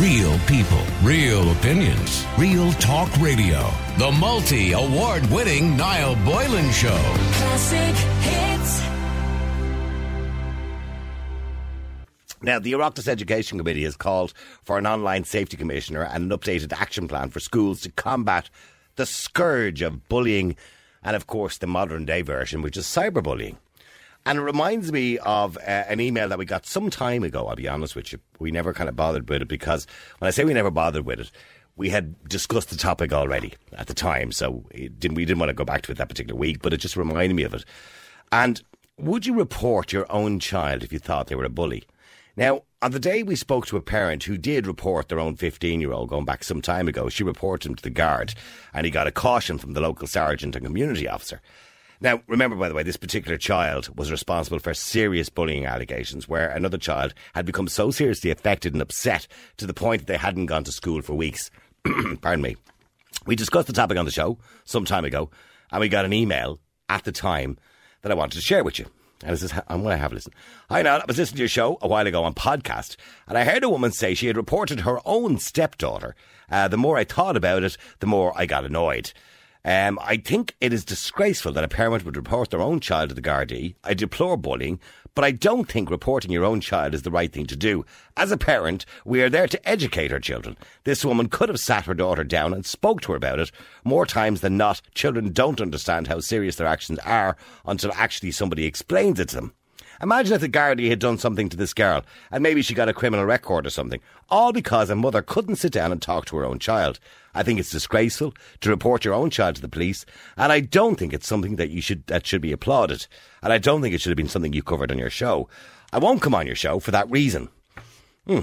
Real people, real opinions, real talk radio. The multi award winning Niall Boylan Show. Classic hits. Now, the Oireachtas Education Committee has called for an online safety commissioner and an updated action plan for schools to combat the scourge of bullying and, of course, the modern day version, which is cyberbullying. And it reminds me of uh, an email that we got some time ago, I'll be honest with you. We never kind of bothered with it because when I say we never bothered with it, we had discussed the topic already at the time, so didn't, we didn't want to go back to it that particular week, but it just reminded me of it. And would you report your own child if you thought they were a bully? Now, on the day we spoke to a parent who did report their own 15 year old going back some time ago, she reported him to the guard and he got a caution from the local sergeant and community officer. Now, remember, by the way, this particular child was responsible for serious bullying allegations where another child had become so seriously affected and upset to the point that they hadn't gone to school for weeks. Pardon me. We discussed the topic on the show some time ago and we got an email at the time that I wanted to share with you. And this is, I'm going to have a listen. Hi, now, I was listening to your show a while ago on podcast, and I heard a woman say she had reported her own stepdaughter. Uh, the more I thought about it, the more I got annoyed. Um, I think it is disgraceful that a parent would report their own child to the Gardaí. I deplore bullying, but I don't think reporting your own child is the right thing to do. As a parent, we are there to educate our children. This woman could have sat her daughter down and spoke to her about it. More times than not, children don't understand how serious their actions are until actually somebody explains it to them. Imagine if the Gardaí had done something to this girl and maybe she got a criminal record or something, all because a mother couldn't sit down and talk to her own child. I think it's disgraceful to report your own child to the police, and I don't think it's something that you should that should be applauded. And I don't think it should have been something you covered on your show. I won't come on your show for that reason. Hmm.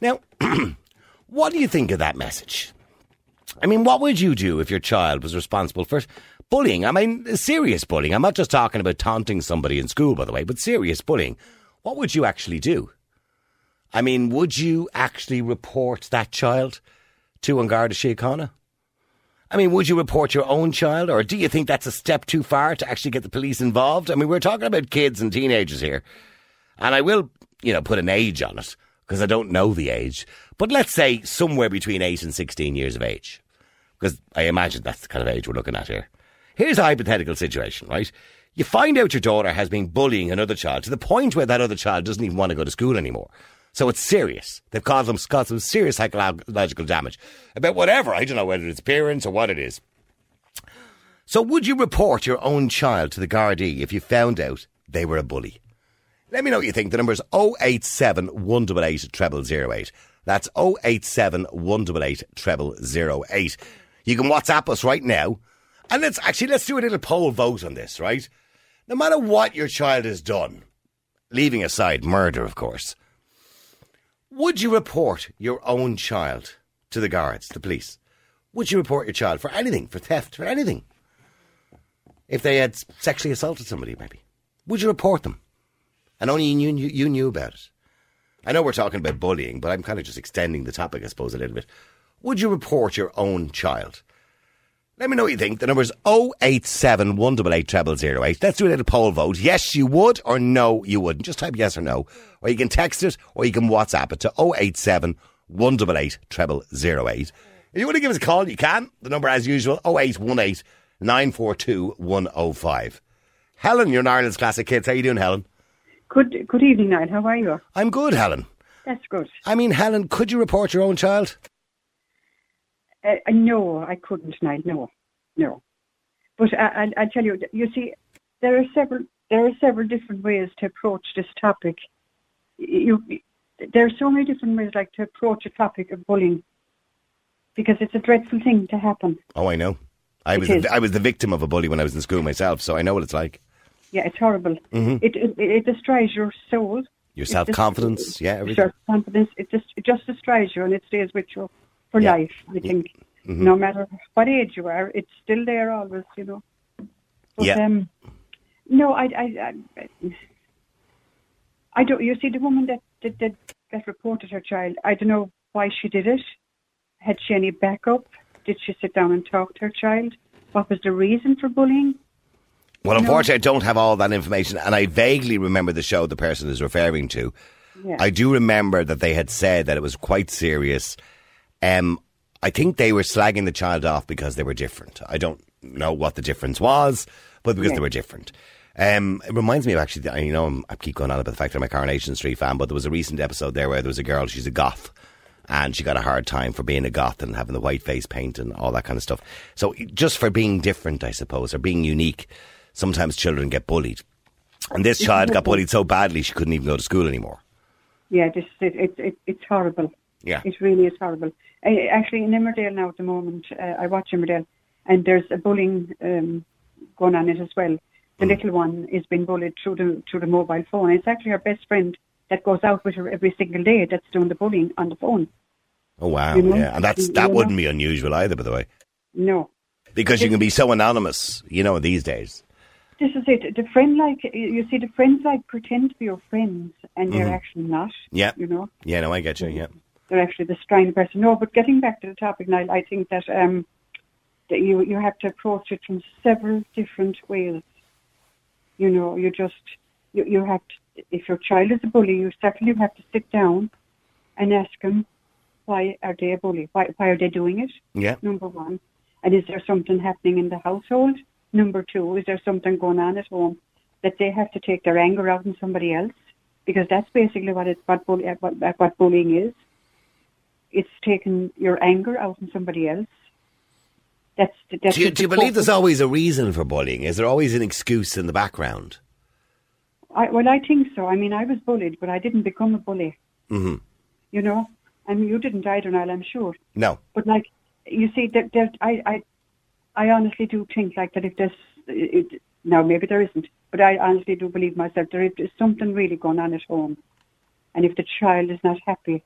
Now, what do you think of that message? I mean, what would you do if your child was responsible for bullying? I mean, serious bullying. I'm not just talking about taunting somebody in school, by the way, but serious bullying. What would you actually do? I mean, would you actually report that child to An Garda Síochána? I mean, would you report your own child, or do you think that's a step too far to actually get the police involved? I mean, we're talking about kids and teenagers here, and I will, you know, put an age on it because I don't know the age, but let's say somewhere between 8 and 16 years of age, because I imagine that's the kind of age we're looking at here. Here's a hypothetical situation, right? You find out your daughter has been bullying another child to the point where that other child doesn't even want to go to school anymore. So it's serious. They've caused them caused some serious psychological damage about whatever. I don't know whether it's parents or what it is. So would you report your own child to the Gardaí if you found out they were a bully? Let me know what you think. The number is 087 188 0008. That's 087 188 0008. You can WhatsApp us right now. And let's actually, let's do a little poll vote on this, right? No matter what your child has done, leaving aside murder, of course, would you report your own child to the guards, the police? Would you report your child for anything, for theft, for anything? If they had sexually assaulted somebody, maybe. Would you report them? And only you, you, you knew about it. I know we're talking about bullying, but I'm kind of just extending the topic, I suppose, a little bit. Would you report your own child? Let me know what you think. The number is 087 188 0008. Let's do a little poll vote. Yes, you would, or no, you wouldn't. Just type yes or no. Or you can text it, or you can WhatsApp it to 087 188 0008. If you want to give us a call, you can. The number, as usual, 0818 942 105. Helen, you're an Ireland's Classic Hits. How are you doing, Helen? Good good evening, Niall. How are you? I'm good, Helen. That's good. I mean, Helen, could you report your own child? Uh, uh, no, I couldn't, Niall. No, no. But I, I, I tell you, you see, there are several there are several different ways to approach this topic. You, there are so many different ways, like to approach a topic of bullying, because it's a dreadful thing to happen. Oh, I know. I It was is. the, I was the victim of a bully when I was in school myself, so I know what it's like. Yeah, it's horrible. Mhm. It, it it destroys your soul. Your self confidence, yeah, everything. Self confidence. It just it just destroys you, and it stays with you for Yeah. life. I think, Mm-hmm. no matter what age you are, it's still there always. You know. But, Yeah. Um, no, I, I, I, I don't. You see, the woman that that, that that reported her child. I don't know why she did it. Had she any backup? Did she sit down and talk to her child? What was the reason for bullying? Well, unfortunately, I don't have all that information, and I vaguely remember the show the person is referring to. Yeah. I do remember that they had said that it was quite serious. Um, I think they were slagging the child off because they were different. I don't know what the difference was, but because Yeah. they were different. Um, it reminds me of actually, I- you know, I'm- I keep going on about the fact that I'm a Coronation Street fan, but there was a recent episode there where there was a girl, she's a goth, and she got a hard time for being a goth and having the white face paint and all that kind of stuff. So just for being different, I suppose, or being unique, sometimes children get bullied. And this child got bullied so badly she couldn't even go to school anymore. Yeah, this it, it, it, it's horrible. Yeah. It really is horrible. I, actually, in Emmerdale now at the moment, uh, I watch Emmerdale, and there's a bullying um, going on it as well. The little one is being bullied through the through the mobile phone. It's actually her best friend that goes out with her every single day that's doing the bullying on the phone. Oh wow, You know? yeah, and that's that know? wouldn't be unusual either, by the way, No, because you can be so anonymous, you know, these days. this is it. The friend like you see, the friends like pretend to be your friends, and they're actually not. Mm-hmm. Yeah. you know. Yeah, no, I get you. Yeah, they're actually the strong person. No, but getting back to the topic, Niall, I think that um, that you you have to approach it from several different ways. You know, you just you you have to. If your child is a bully, you certainly have to sit down and ask them why are they a bully? Why why are they doing it? yeah, Number one, and is there something happening in the household? Number two, is there something going on at home that they have to take their anger out on somebody else? Because that's basically what it what, bully, what, what bullying is it's taking your anger out on somebody else. That's that's Do you, do you believe there's always a reason for bullying? Is there always an excuse in the background? I, well, I think so. I mean, I was bullied, but I didn't become a bully. hmm You know, I mean, you didn't either, Niall, I'm sure. No, But like, you see, that that I, I, I honestly do think like that. If there's, it, now maybe there isn't, but I honestly do believe myself there is something really going on at home, and if the child is not happy,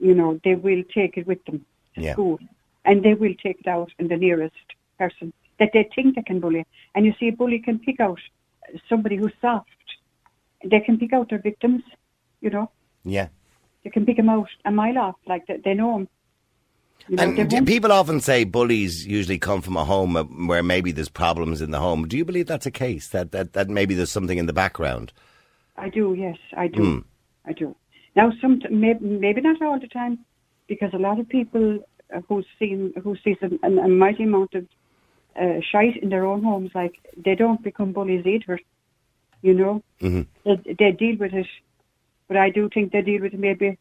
you know, they will take it with them to Yeah. school, and they will take it out in the nearest person that they think they can bully. And you see, a bully can pick out somebody who's soft. They can pick out their victims, you know. yeah. They can pick them out a mile off, like they, they know them. You know, And people often say bullies usually come from a home where maybe there's problems in the home. Do you believe that's a case? That that, that maybe there's something in the background? I do, yes, I do. Hmm. I do. Now, some maybe, maybe not all the time, because a lot of people who see who sees a, a, a mighty amount of uh, shite in their own homes, like they don't become bullies either. You know, Mhm. they, they deal with it, but I do think they deal with it maybe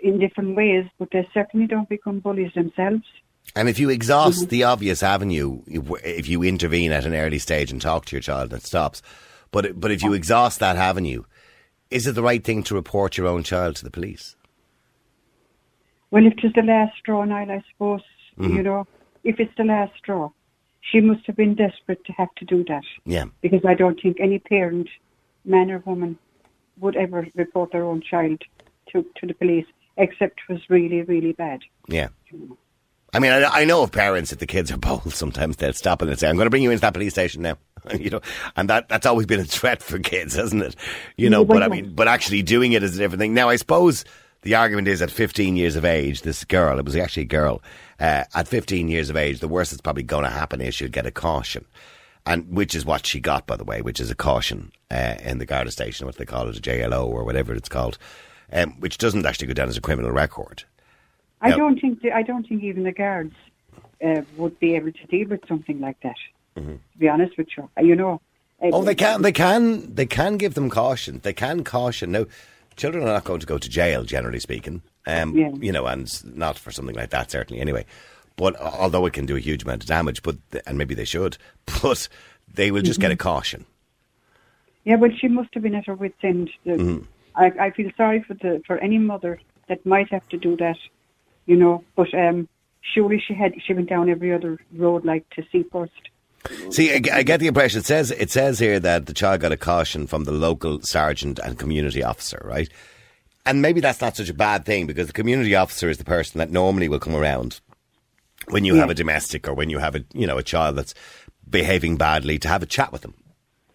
in different ways, but they certainly don't become bullies themselves. And if you exhaust Mm-hmm. the obvious avenue, if if you intervene at an early stage and talk to your child, it stops. But but if you exhaust that avenue, is it the right thing to report your own child to the police? Well, if it's the last straw, Niall, I suppose, mm-hmm. you know, if it's the last straw, she must have been desperate to have to do that. Yeah, Because I don't think any parent, man or woman, would ever report their own child to, to the police, except it was really, really bad. yeah. I mean, I, I know of parents if the kids are bold, sometimes they'll stop and they'll say, "I'm going to bring you into that police station now," you know, and that that's always been a threat for kids, hasn't it? You know, but I mean, but actually doing it is a different thing. Now, I suppose the argument is at 15 years of age, this girl, it was actually a girl, uh, at 15 years of age, the worst that's probably going to happen is she'll get a caution. And which is what she got, by the way, which is a caution uh, in the Garda station, what they call it, a JLO or whatever it's called, um, which doesn't actually go down as a criminal record. I Yeah. don't think the, I don't think even the guards uh, would be able to deal with something like that. To be honest with you, you know. Mm-hmm. Oh, they can, they can, they can give them caution. They can caution. Now, children are not going to go to jail, generally speaking. Um, Yeah. you know, and not for something like that, certainly. Anyway, but although it can do a huge amount of damage, but and maybe they should, but they will just get a caution. Yeah, well, she must have been at her wit's end. The- Mm-hmm. I, I feel sorry for the for any mother that might have to do that, you know. But um, surely she had she went down every other road like to see first. See, I, I get the impression it says it says here that the child got a caution from the local sergeant and community officer, right? And maybe that's not such a bad thing because the community officer is the person that normally will come around when you Yeah. have a domestic or when you have a you know a child that's behaving badly to have a chat with them.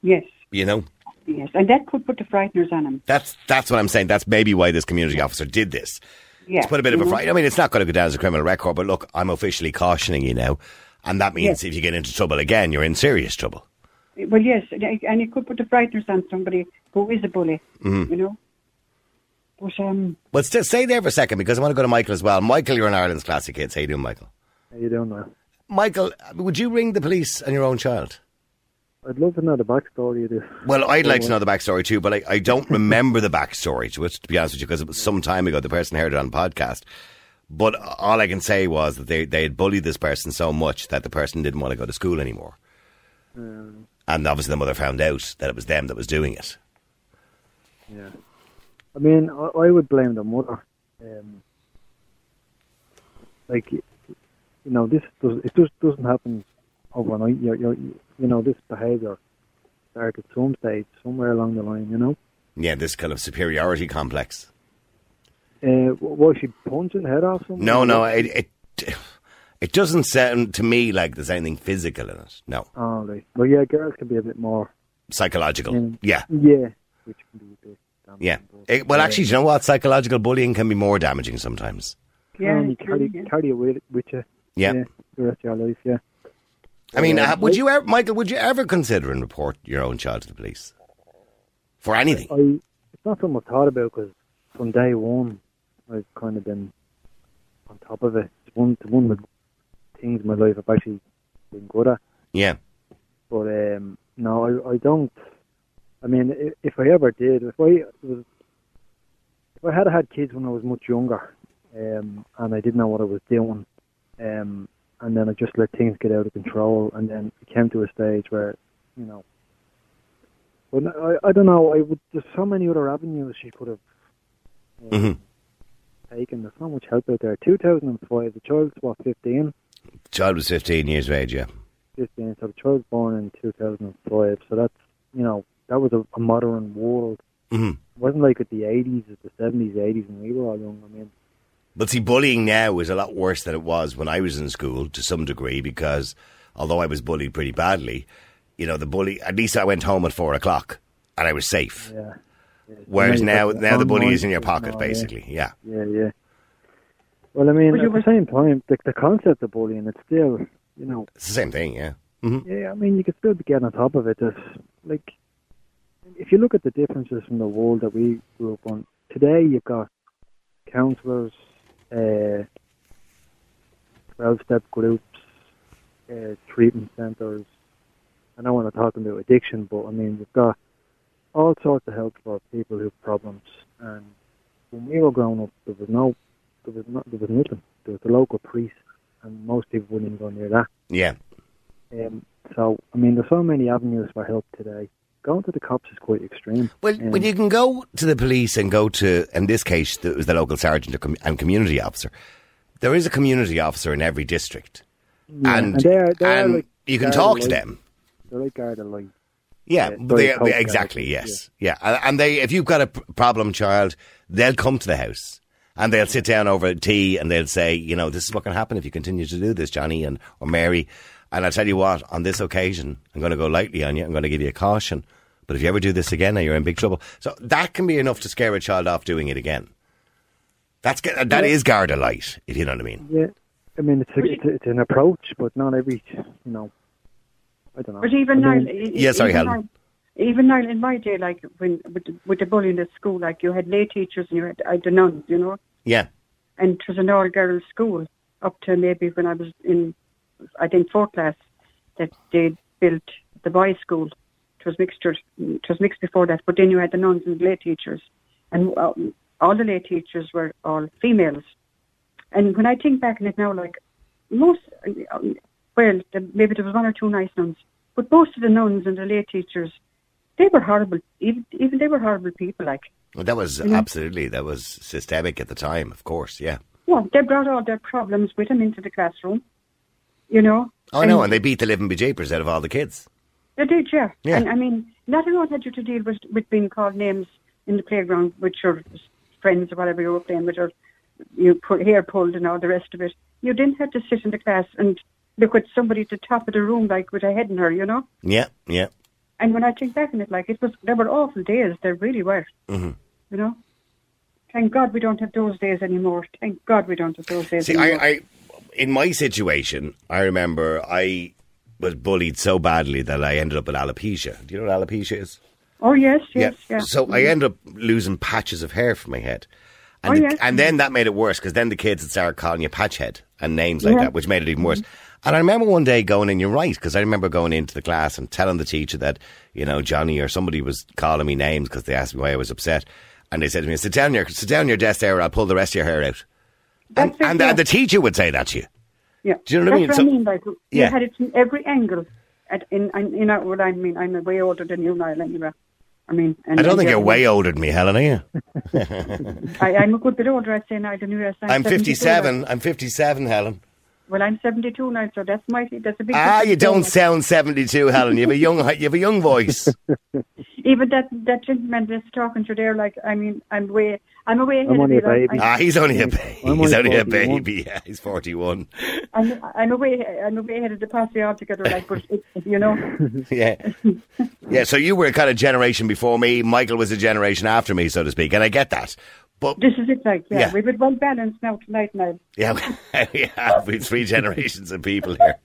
Yes, You know, yes, and that could put the frighteners on him. that's that's what I'm saying. That's maybe why this community officer did this. Yeah, To put a bit of a fright. I mean, it's not going to go down as a criminal record, but look, I'm officially cautioning you now, and that means if you get into trouble again, you're in serious trouble. Well, yes, and it could put the frighteners on somebody who is a bully. Mm-hmm. You know. But um, Well, st- stay there for a second because I want to go to Michael as well. Michael, you're in Ireland's Classic Hits. How you doing, Michael? How you doing now? Michael, would you ring the police on your own child? I'd love to know the backstory of this. Well, I'd like to know the backstory too, but I, I don't remember the backstory to it, to be honest with you, because it was some time ago. The person heard it on the podcast. But all I can say was that they, they had bullied this person so much that the person didn't want to go to school anymore. And obviously the mother found out that it was them that was doing it. yeah. I mean, I, I would blame the mother. Um, like, you know, this does it just doesn't happen overnight. You're, you're, you know, this behaviour started at some stage, somewhere along the line. You know, Yeah, this kind of superiority complex. Uh, was she punching the head off someone? No, no, it, it, it doesn't sound to me like there's anything physical in it. No. Oh, right. Well, yeah, girls can be a bit more. Psychological. Mm. Yeah. Yeah, which can be a bit. Yeah. but, Eh, well, uh, actually, do you know what? Psychological bullying can be more damaging sometimes. yeah, and you carry, yeah. carry it with, with you. Yeah. the rest of your life. Yeah. I mean, Yeah. uh, would you ever, Michael, would you ever consider and report your own child to the police? For anything? I it's not something I've thought about because from day one I've kind of been on top of it. It's one it's one of the things in my life I've actually been good at. Yeah. But um, no, I, I don't. I mean, if I ever did, if I was, if I had had kids when I was much younger, um, and I didn't know what I was doing, um, and then I just let things get out of control, and then it came to a stage where, you know, well, I, I don't know. I would. There's so many other avenues she could have um, Mhm. Taken. There's so much help out there. 2005, the child's what 15. Child was 15 years of age, yeah. 15. So the child was born in 2005. So that's, you know, that was a, a modern world. hmm It wasn't like at the 80s, at the 70s, 80s when we were all young. I mean, But see, bullying now is a lot worse than it was when I was in school to some degree because although I was bullied pretty badly, you know, the bully, at least I went home at four o'clock and I was safe. yeah. Whereas Now now, you've now the bully is in your pocket, now, basically. Yeah. Yeah, yeah. Well, I mean, But at the same time, the, the concept of bullying, it's still, you know, It's the same thing, yeah. hmm Yeah, I mean, you could still be getting on top of it. Just like, if you look at the differences from the world that we grew up on, today you've got counsellors, uh, 12 step groups, uh, treatment centres. I know we're not talking about addiction, but I mean, you've got all sorts of help for people who have problems. And when we were growing up, there was no, there was not, there was nothing. There was the local priest, and most people wouldn't even go near that. Yeah. Um, so, I mean, there's so many avenues for help today. Going to the cops is quite extreme. Well, Um, when you can go to the police and go to, in this case, it was the local sergeant and community officer. There is a community officer in every district, yeah, and, they are, they are and like you can talk to them. They're like Light. Yeah, Yeah, they, they- exactly. Yes, yeah. And- And they, if you've got a problem child, they'll come to the house and they'll sit down over tea and they'll say, you know, this is what can happen if you continue to do this, Johnny and or Mary. And I tell you what, on this occasion, I'm going to go lightly on you. I'm going to give you a caution. But if you ever do this again, you're in big trouble. So that can be enough to scare a child off doing it again. That's that is Garda light, if you know what I mean. Yeah, I mean, it's, a, it's, a, it's an approach, but not every, you know, I don't know. But even I now, mean, Yeah, sorry, even Helen. now, even now in my day, like when with the, with the bullying at school, like you had lay teachers and you had, I had the nuns, you know, Yeah, and it was an all girls school up to maybe when I was in, I think fourth class, that they built the boys' school. It was mixture. It was mixed before that, but then you had the nuns and the lay teachers, and uh, all the lay teachers were all females. And when I think back on it now, like most, well, the, maybe there was one or two nice nuns, but most of the nuns and the lay teachers, they were horrible. Even even they were horrible people. Like, well, that was absolutely that was systemic at the time. Of course, yeah. Well, they brought all their problems with them into the classroom. You know. Oh no, and they beat the living bejeepers out of all the kids. They did, yeah. Yeah. And I mean, not everyone had you to deal with with being called names in the playground with your friends or whatever you were playing with, or you put hair pulled and all the rest of it. You didn't have to sit in the class and look at somebody at the top of the room like with a head in her, you know. Yeah, yeah. And when I think back on it, like it was, there were awful days. There really were. Mm-hmm. You know. Thank God we don't have those days anymore. Thank God we don't have those days See, anymore. I, I, in my situation, I remember I was bullied so badly that I ended up with alopecia. Do you know what alopecia is? Oh yes, yes, yeah. So I ended up losing patches of hair from my head. And, Oh, the- yes. and then that made it worse because then the kids had started calling you Patchhead and names like Yeah. that, which made it even worse. And I remember one day going in, you're right, because I remember going into the class and telling the teacher that, you know, Johnny or somebody was calling me names because they asked me why I was upset. And they said to me, sit down your, sit down your desk there or I'll pull the rest of your hair out. And, That's it, and, yeah. the teacher would say that to you. Yeah. Do you know what I mean? That's So- I mean. Like, you Yeah. had it from every angle. At, in, in, you know what I mean? I'm way older than you now, anyway. I mean, I don't think you're way older than me, Helen, are you? I, I'm a good bit older, I'd say now than you. I'm 72 57. I'm 57, Helen. Well, I'm 72 now, so that's mighty. That's a big. Ah, you don't sound 72, Helen. You have a young, you have a young voice. Even that that gentleman that's talking to you there, like, I mean, I'm way, I'm away ahead I'm of only you. a like, baby. Ah, he's only a baby. I'm He's only only a baby. Yeah, he's 41. I'm, I'm away, I'm away ahead of the posse altogether, like, but it, you know, Yeah. Yeah, so you were a kind of generation before me. Michael was a generation after me, so to speak. And I get that. But, this is it, like, yeah, Yeah. we've been well balanced now tonight, now. yeah, we have we three generations of people here.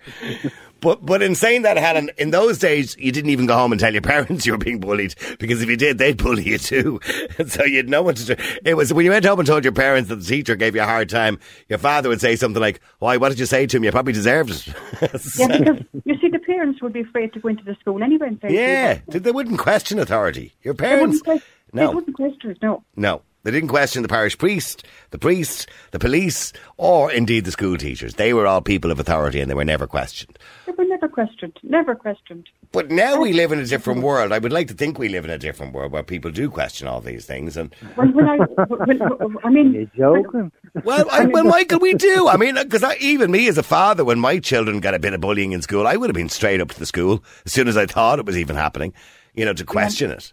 But but in saying that, Helen, in those days, you didn't even go home and tell your parents you were being bullied because if you did, they'd bully you too. so you'd know what to do. It was when you went home and told your parents that the teacher gave you a hard time. Your father would say something like, "Why? What did you say to him? You probably deserved it." Yeah, because you see, the parents would be afraid to go into the school anyway. And say, yeah, they they wouldn't question authority. Your they parents, wouldn't, question, no. they wouldn't question it. No, No, they didn't question the parish priest, the priest, the police, or indeed the school teachers. They were all people of authority and they were never questioned. they were never questioned. Never questioned. But now we live in a different world. I would like to think we live in a different world where people do question all these things. And When, when I, when, when- I mean, You're joking. well, I, well, Michael, we do. I mean, because even me as a father, when my children got a bit of bullying in school, I would have been straight up to the school as soon as I thought it was even happening. You know, to question it.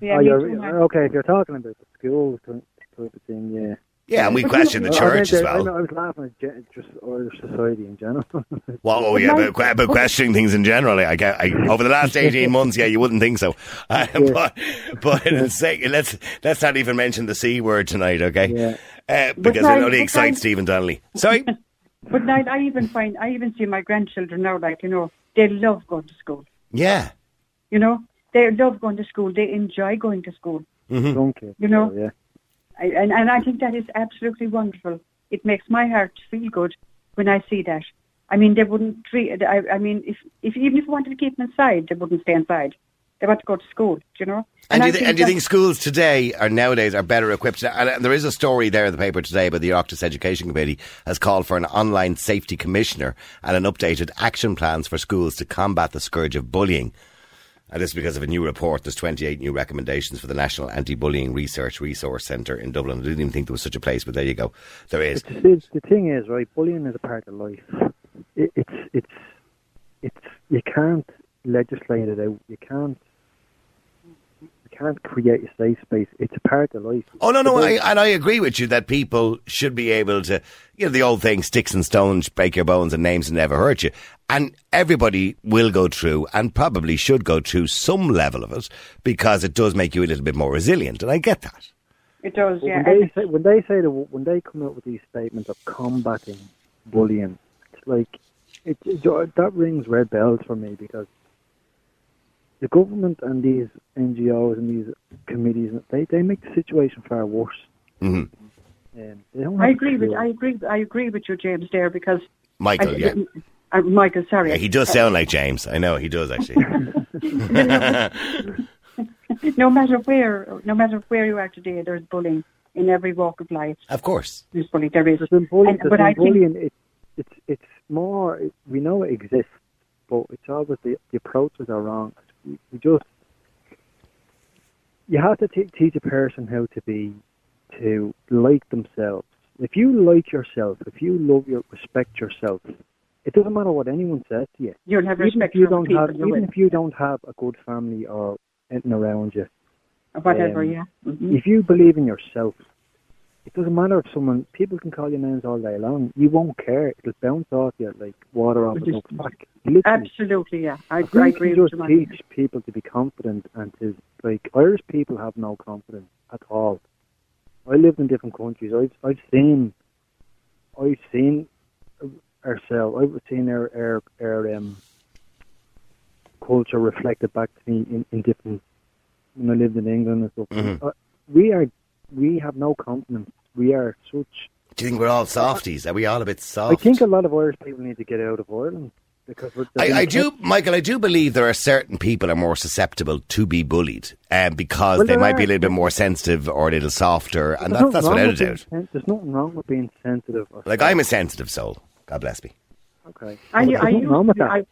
yeah, oh, you're, okay, if you're talking about the school type of thing, yeah. Yeah, and we question the I church as I, well. I was laughing at just Irish society in general. Well, oh yeah, about, about questioning things in general. I, get, I, over the last eighteen months, yeah, you wouldn't think so. Uh, but but let's let's not even mention the c word tonight, okay? Yeah. Uh, because now- it only but excites now- Stephen Donnelly. Sorry. But now I even find, I even see my grandchildren now, like, you know, they love going to school. yeah. You know, they love going to school. They enjoy going to school. Mm-hmm. Don't care. You know? yeah. I, and, and I think that is absolutely wonderful. It makes my heart feel good when I see that. I mean, they wouldn't treat. I, I mean, if, if even if you wanted to keep them inside, they wouldn't stay inside. They want to go to school. do You know. And, do you, th- and do you think schools today are nowadays are better equipped? And, and there is a story there in the paper today, but the Oireachtas Education Committee has called for an online safety commissioner and an updated action plans for schools to combat the scourge of bullying. And this is because of a new report. There's 28 new recommendations for the National Anti-Bullying Research Resource Centre in Dublin. I didn't even think there was such a place, but there you go. There is. It's, it's, the thing is, right? Bullying is a part of life. It, it's it's it's you can't legislate it out. You can't can't create a safe space. It's a part of life. Oh no, no, But I, and I agree with you that people should be able to, you know, the old thing: sticks and stones break your bones, and names never hurt you. And everybody will go through, and probably should go through some level of it, because it does make you a little bit more resilient. And I get that. It does, yeah. when they say when they say the, when they come out with these statements of combating bullying, it's like it, it that rings red bells for me because the government and these NGOs and these committees they they make the situation far worse. Mhm. Um, I agree with I agree I agree with you, James, there because Michael, I, yeah. uh, Michael, sorry, yeah, he does sound like James. I know he does actually. no matter where, no matter where you are today, there's bullying in every walk of life. of course. There's bullying. There is. There's been bullying. And- there's but been I think- bullying. It, it's it's more. We know it exists, but it's always the, the approaches are wrong. We just you have to t- teach a person how to be to like themselves. If you like yourself, if you love your respect yourself, it doesn't matter what anyone says to you. You'll have Even respect if you don't people have, even with, if you don't have a good family or anything around you, or whatever. um, yeah. hmm if you believe in yourself, it doesn't matter if someone people can call you names all day long. You won't care. It'll bounce off you like water off a Just- duck's back. Literally. Absolutely, yeah. I, If we I can agree with just you. Michael. teach people to be confident and to like Irish people have no confidence at all. I lived in different countries. I've I've seen I've seen ourselves. I've seen our our, our um, culture reflected back to me in, in different when I lived in England and stuff. Mhm. Uh, we are we have no confidence. We are such. Do you think we're all softies? Are we all a bit soft? I think a lot of Irish people need to get out of Ireland because we're, I, I do, Michael. I do believe there are certain people are more susceptible to be bullied, um, because Well, they there might be a little bit more sensitive or a little softer, and There's that, that's nothing without wrong a doubt. sen- There's nothing wrong with being sensitive. Or Like I'm a sensitive soul. God bless me. okay. I, There's I, nothing used wrong to with that. I,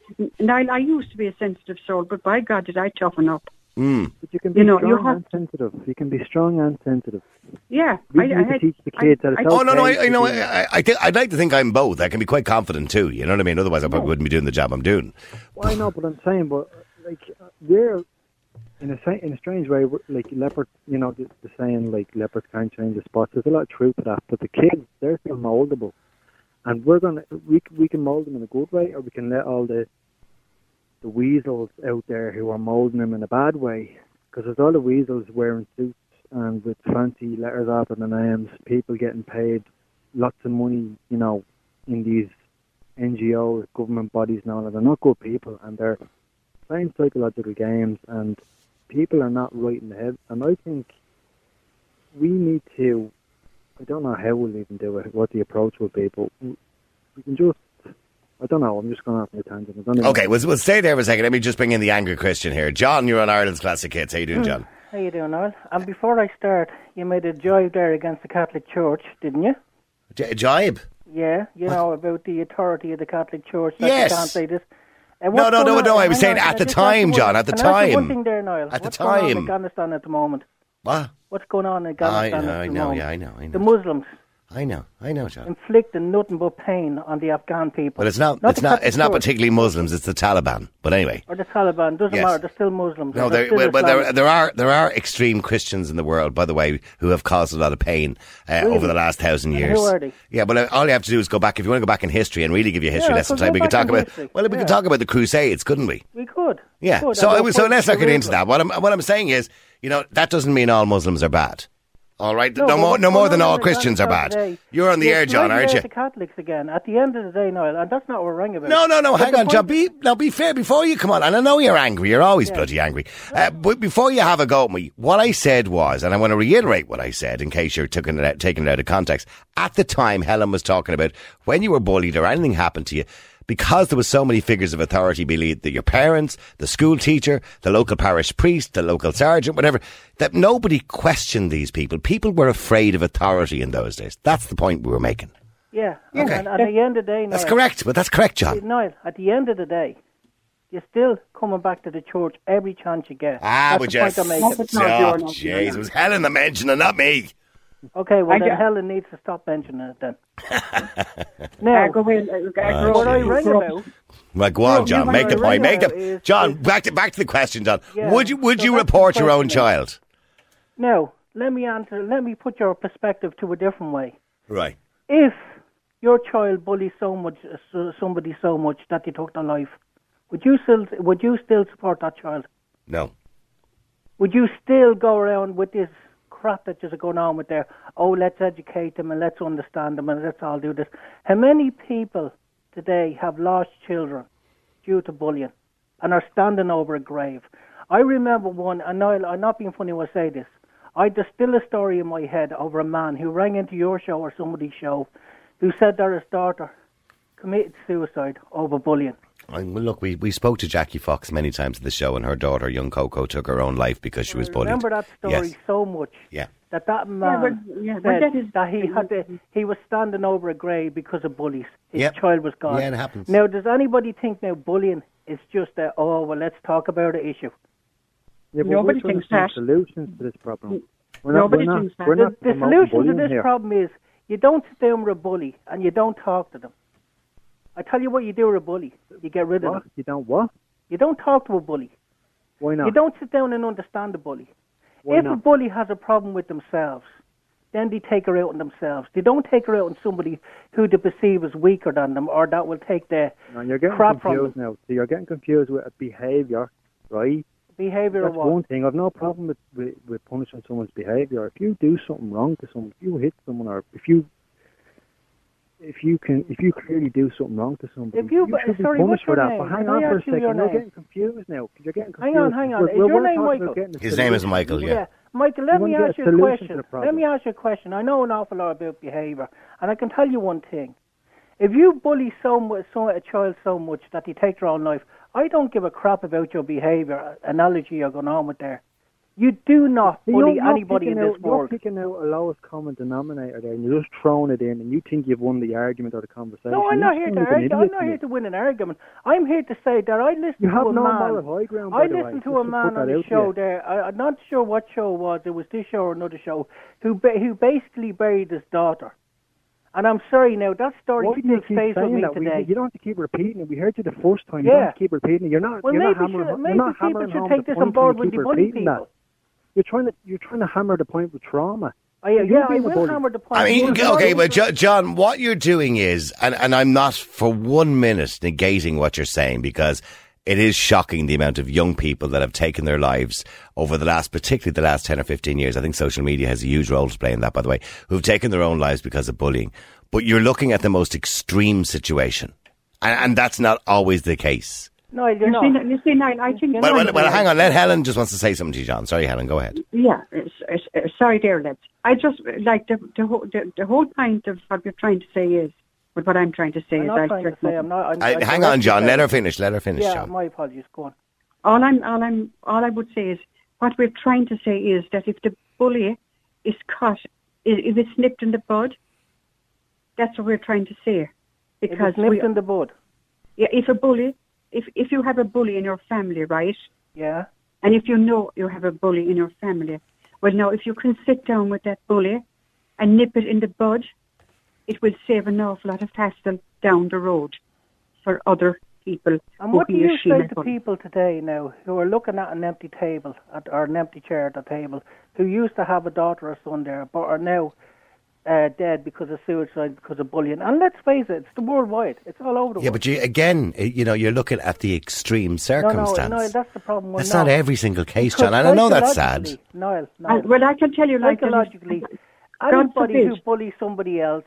Niall, I used to be a sensitive soul, but by God, did I toughen up? Mm. But you can be you know, strong you have- and sensitive. You can be strong and sensitive. Yeah, We I, need I to had, teach the I- kids that it's I- okay. Oh no, no, I, I know. I, I think I'd like to think I'm both. I can be quite confident too. You know what I mean? Otherwise, I probably wouldn't be doing the job I'm doing. Well, I know, but I'm saying, but like uh, we're in a sa- in a strange way, we're, like leopard. You know, the, the saying like leopards can't change the spots. There's a lot of truth to that. But the kids, they're still moldable, and we're gonna we we can mold them in a good way, or we can let all the the weasels out there who are molding them in a bad way. Because there's all the weasels wearing suits and with fancy letters after their names, people getting paid lots of money, you know, in these NGOs, government bodies and all that. They're not good people and they're playing psychological games and people are not right in the head. And I think we need to, I don't know how we'll even do it, what the approach will be, but we can just, I don't know, I'm just going off on a tangent. I don't Okay, we'll, we'll stay there for a second. Let me just bring in the angry Christian here. John, you're on Ireland's Classic Hits. How you doing, John? How you doing, Noel? And before I start, you made a jibe there against the Catholic Church, didn't you? J- jibe? Yeah, you know about the authority of the Catholic Church. That Yes. You can't say this. Uh, No, what's no, no, no, I was saying on, at the just ask you time, John, at the can I ask you time. One thing there, Niall. At the What's going on time. in Afghanistan at the moment? What? What's going on in I Afghanistan know, at I the know, moment? yeah, I know, I The. Muslims I know, I know, John. inflicting nothing but pain on the Afghan people. But it's not, Not it's not, it's not particularly Muslims. It's the Taliban. But anyway. Or the Taliban. Doesn't Yes. matter. They're still Muslims. No, they're there, still well, but there, there are there are extreme Christians in the world, by the way, who have caused a lot of pain uh, Really? over the last thousand years. who are they? Yeah, but all you have to do is go back. If you want to go back in history and really give you a history Yeah, lesson time, we could talk about. history. Well, we could talk about the Crusades, couldn't we? We could. Yeah. We could. So was- so let's not get into that. What I'm what I'm saying is, you know, that doesn't mean all Muslims are bad. All right, no, but more no more than all Christians are bad. Today? You're on the You're air, John, aren't you? The Catholics again. At the end of the day, Niall, and that's not what we're about. No, no, no. But Hang on, John. Be now. Be fair before you come on. And I know you're angry. You're always bloody angry. Uh, but before you have a go at me, what I said was, and I want to reiterate what I said in case you're taking it out, taking it out of context. At the time, Helen was talking about when you were bullied or anything happened to you. Because there was so many figures of authority, be it your parents, the school teacher, the local parish priest, the local sergeant, whatever, that nobody questioned these people. People were afraid of authority in those days. That's the point we were making. Yeah. Okay. And at the end of the day, That's correct, but that's correct, John. Niall, at the end of the day, you're still coming back to the church every chance you get. Ah, That's but the point just, I'm making. That's not oh, your- jeez, it was Helen that mentioned it, not me. Okay, well I then Helen needs to stop mentioning it then. Uh, now, go in, uh, uh, what I jeez. ring grow up. about, Right, go on, Well, John. Make the wanna point. Make ring the John. Back to back to the question, John. Yeah, would you would so you report your own child? No. let me answer. Let me put your perspective to a different way. Right. If your child bullies so much, uh, somebody so much that they took their life, would you still would you still support that child? No. Would you still go around with this crap that is going on with there? Oh, let's educate them and let's understand them and let's all do this. How many people today have lost children due to bullying and are standing over a grave? I remember one, and Niall, I'm not being funny when I say this. I distill a story in my head over a man who rang into your show or somebody's show, who said that his daughter committed suicide over bullying. I, well, look, we, we spoke to Jackie Fox many times at the show, and her daughter, young Coco, took her own life because she was I bullied. remember that story Yes. so much. Yeah. that that Yeah, man but- yeah, said but that he had to, he was standing over a grave because of bullies. His Yep. child was gone. Yeah, it happens. Now, does anybody think now bullying is just a oh well, let's talk about the issue? Yeah, but Nobody we're trying to thinks find that. solutions to this problem. We're Nobody not, we're thinks not, that. We're The, not the promoting solution to this here. problem is you don't sit down with a bully and you don't talk to them. I tell you what you do with a bully, you get rid of them. You don't what? You don't talk to a bully. Why not? You don't sit down and understand the bully. Why if a bully has a problem with themselves, then they take her out on themselves. They don't take her out on somebody who they perceive as weaker than them or that will take their No, you're getting crap from confused now. So you're getting confused with a behaviour, right? behaviour That's one thing. I've no problem with, with, with punishing someone's behaviour. If you do something wrong to someone, if you hit someone, or if you, if you can, if you clearly do something wrong to somebody, If you- should be sorry, punished what's for your that. But name? hang Can on I for a you second. your You're name? getting confused now. 'cause You're getting Hang on, hang on. We're, Is we're your name Michael? His name is. Michael, yeah. Yeah, Michael, let You me ask a you a question. Let me ask you a question. I know an awful lot about behaviour, and I can tell you one thing. If you bully so much, so, a child so much that they take their own life, I don't give a crap about your behaviour analogy you're going on with there. You do not You're- you're anybody in this out, world. You're picking out a lowest common denominator there, and you're just throwing it in, and you think you've won the argument or the conversation. No, I'm You not here to argue. I'm not here to win an argument. I'm here to say that I listened You to a no man. high ground, I listened to a man on the show there. I, I'm not sure what show it was. It was this show or another show. Who ba- who basically buried his daughter. And I'm sorry now. That story Why still stays with me that? We- today. you don't have to keep repeating it. We heard you the first time. You Yeah. don't have to keep repeating it. You're not. well, you're maybe, not hammering. should, you're maybe people should take this on board with the bully people. that. You're trying to you're trying to hammer the point with trauma. I, You're yeah, I will bully. hammer the point. I mean, okay, but Jo- John, what you're doing is, and, and I'm not for one minute negating what you're saying because it is shocking the amount of young people that have taken their lives over the last, particularly the last 10 or 15 years. I think social media has a huge role to play in that, by the way, who've taken their own lives because of bullying. But you're looking at the most extreme situation. And, and that's not always the case. No, you're You see, you see, Niall, I think. Well, well, well, hang on. Let Helen just wants to say something to you, John. Sorry, Helen. Go ahead. Yeah, it's, it's, sorry, dear lads. I just like the the whole the, the whole point of what you're trying to say is, but what I'm trying to say I'm is, not trying to say. I'm not. I'm, I, I hang on, John. Let her finish. Let her finish, Yeah, John. my apologies. Go on. all I'm all I'm all I would say is what we're trying to say is that if the bully is caught, if if it's nipped in the bud, that's what we're trying to say. Because was nipped we, in the bud. yeah, if a bully, if if you have a bully in your family, right, Yeah. and if you know you have a bully in your family, well, now if you can sit down with that bully and nip it in the bud, it will save an awful lot of hassle down the road for other people And what do you say to bully. people today now who are looking at an empty table at, or an empty chair at the table, who used to have a daughter or son there, but are now uh, dead because of suicide, because of bullying? And let's face it, it's the worldwide. It's all over the Yeah, world. but you, again, eh, you know, you're looking at the extreme no, circumstance. no, no, no that's the problem. We're That's not not every single case, Because John, and I know that's sad. psychologically- Niall, Uh, Niall, well, I can tell you, like, psychologically, God anybody who forbid. bullies somebody else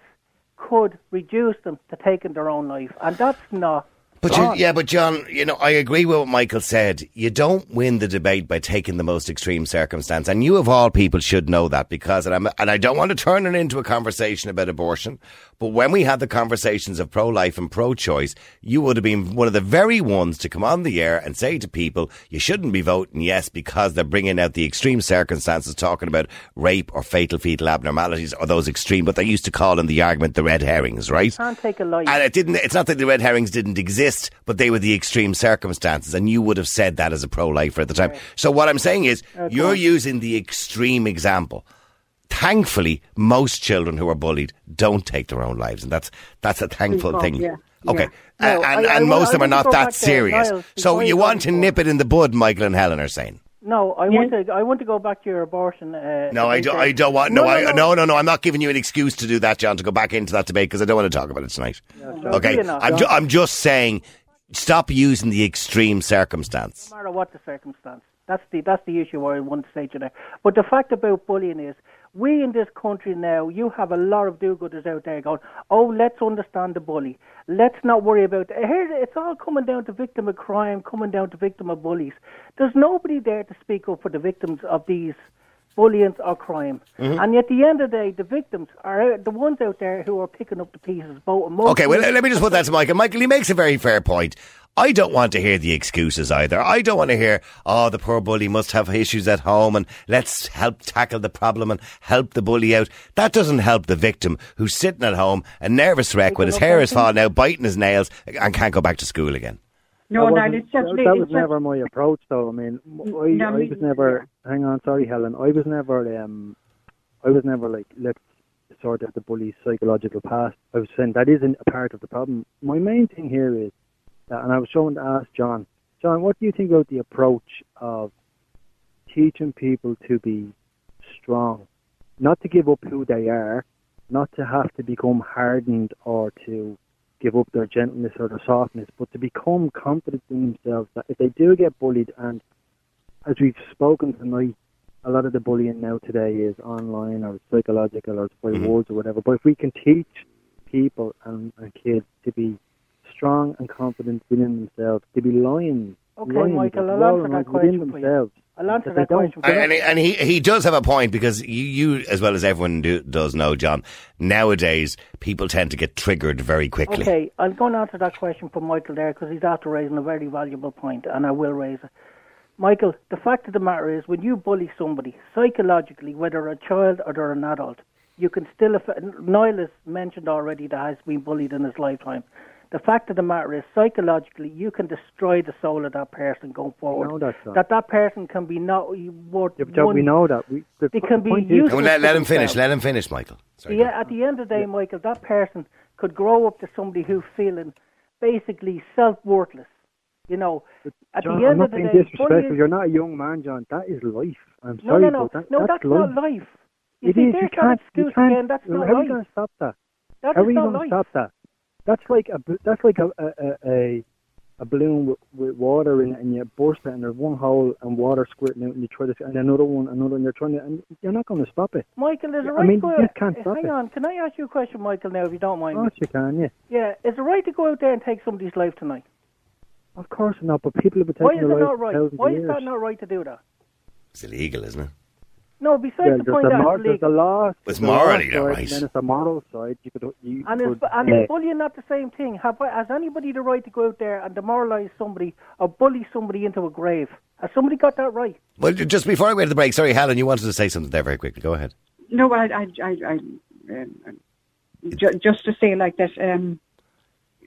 could reduce them to taking their own life, and that's not. But you, yeah, but John, you know, I agree with what Michael said. You don't win the debate by taking the most extreme circumstance, and you of all people should know that because, and, I'm, and I don't want to turn it into a conversation about abortion, but when we had the conversations of pro-life and pro-choice, you would have been one of the very ones to come on the air and say to people, you shouldn't be voting yes because they're bringing out the extreme circumstances, talking about rape or fatal fetal abnormalities or those extreme, but they used to call in the argument the red herrings, right? Can't take a life. And it didn't. It's not that the red herrings didn't exist, but they were the extreme circumstances, and you would have said that as a pro-lifer at the time. So what I'm saying is, you're using the extreme example. Thankfully, most children who are bullied don't take their own lives, and that's that's a thankful thing. yeah, Okay, yeah. No, and, and, I- I and wa- most of them are not that serious. So you want to nip it in the bud, Michael and Helen are saying. No, I want to. I want to go back to your abortion. Uh, No, I, do. I don't want. No, no, I, no. no, no, no. I'm not giving you an excuse to do that, John. To go back into that debate because I don't want to talk about it tonight. okay, you're not. I'm, ju- I'm just saying, stop using the extreme circumstance. No matter what the circumstance. That's the that's the issue I want to say today. But the fact about bullying is, we in this country now, you have a lot of do-gooders out there going, oh, let's understand the bully. Let's not worry about here. It's all coming down to victim of crime, coming down to victim of bullies. There's nobody there to speak up for the victims of these bullying or crime. Mm-hmm. And at the end of the day, the victims are the ones out there who are picking up the pieces. Both Okay, well, let me just put that to Michael. Michael, he makes a very fair point. I don't want to hear the excuses either. I don't want to hear, oh, the poor bully must have issues at home and let's help tackle the problem and help the bully out. That doesn't help the victim who's sitting at home, a nervous wreck with his hair is falling out, biting his nails, and can't go back to school again. No, That no, wasn't- it's just that, that was it's just- never my approach, though. I mean, I, No, I was never. Hang on, sorry, Helen. I was never. Um, I was never like let's sort out the bully's psychological past. I was saying that isn't a part of the problem. My main thing here is, that, and I was trying to ask John. John, what do you think about the approach of teaching people to be strong, not to give up who they are, not to have to become hardened or to give up their gentleness or their softness, but to become confident in themselves that if they do get bullied, and as we've spoken tonight, a lot of the bullying now today is online or psychological or by mm-hmm. words or whatever. But if we can teach people and, and kids to be strong and confident within themselves, to be lions. Okay, lions Michael, I'll answer and that question for you. themselves. I'll answer That they that don't- question. And, and he, he does have a point because you, you as well as everyone do, does know, John, nowadays people tend to get triggered very quickly. Okay, I'll go and answer that question for Michael there because he's after raising a very valuable point, and I will raise it. Michael, the fact of the matter is, when you bully somebody psychologically, whether a child or they're an adult, you can still. Affect, Niall has mentioned already that has been bullied in his lifetime. The fact of the matter is, psychologically, you can destroy the soul of that person going forward. We know that, that that person can be not worth Yeah, one. we know that. We, the They p- can be point is- used- let, let him finish. Let him finish, Michael. Sorry, Yeah, at the end of the day, Michael, that person could grow up to somebody who's feeling basically self worthless. You know, at John, the I'm end not of the being day, disrespectful. bullying- You're not a young man, John. That is life. I'm no, sorry, no, no, but that, no, that's, that's life. not life. You It see, is. You can't. excuse you can't. again. That's how not are you life. going to stop that? That How is are you not going to stop that? That's like a b- that's like a a a, a, a balloon with, with water in it, and you burst it, and there's one hole and water squirting out, and you try to, and another one, another, and you're trying to, and you're not going to stop it. Michael, is it I mean, to you go just can't stop Hang it. on, can I ask you a question, Michael, now, if you don't mind? Of course you can, yeah. Yeah, is it right to go out there and take somebody's life tonight? Of course not, but people have been Why taking is their it lives not right? Why is years. that not right to do that? It's illegal, isn't it? No, besides Well, the point a that mor- there's legal. a law. It's there's a law morally side, not And right. then it's a moral side. You could, you And is, could, and uh, is bullying not the same thing? Have, has anybody the right to go out there and demoralise somebody or bully somebody into a grave? Has somebody got that right? Well, just before I went to the break, sorry, Helen, you wanted to say something there very quickly. Go ahead. No, I, I, I, I um, ju- just to say like that. Um,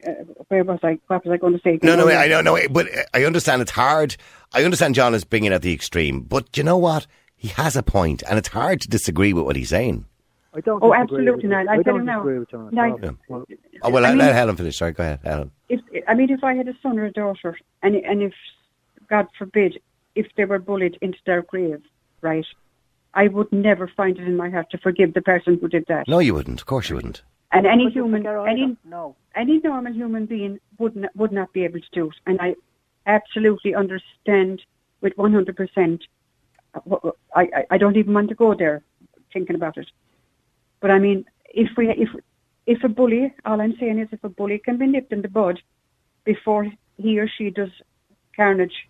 uh, where was I? What was I going to say? No, no, I know, no, but I understand it's hard. I understand John is bringing it at the extreme, but you know what? He has a point, and it's hard to disagree with what he's saying. I don't Oh, absolutely, with Niall. you. I I don't you now, with John. at Yeah. Well, Oh well, I mean- let Helen finish. Sorry, go ahead, Helen. if I mean, if I had a son or a daughter, and and if God forbid, if they were bullied into their grave, right, I would never find it in my heart to forgive the person who did that. No, you wouldn't. Of course, you wouldn't. And any Would human, any No. any normal human being would not, would not be able to do it. And I absolutely understand with one hundred percent. I I- don't even want to go there, thinking about it. But I mean, if we if if a bully, all I'm saying is, if a bully can be nipped in the bud before he or she does carnage,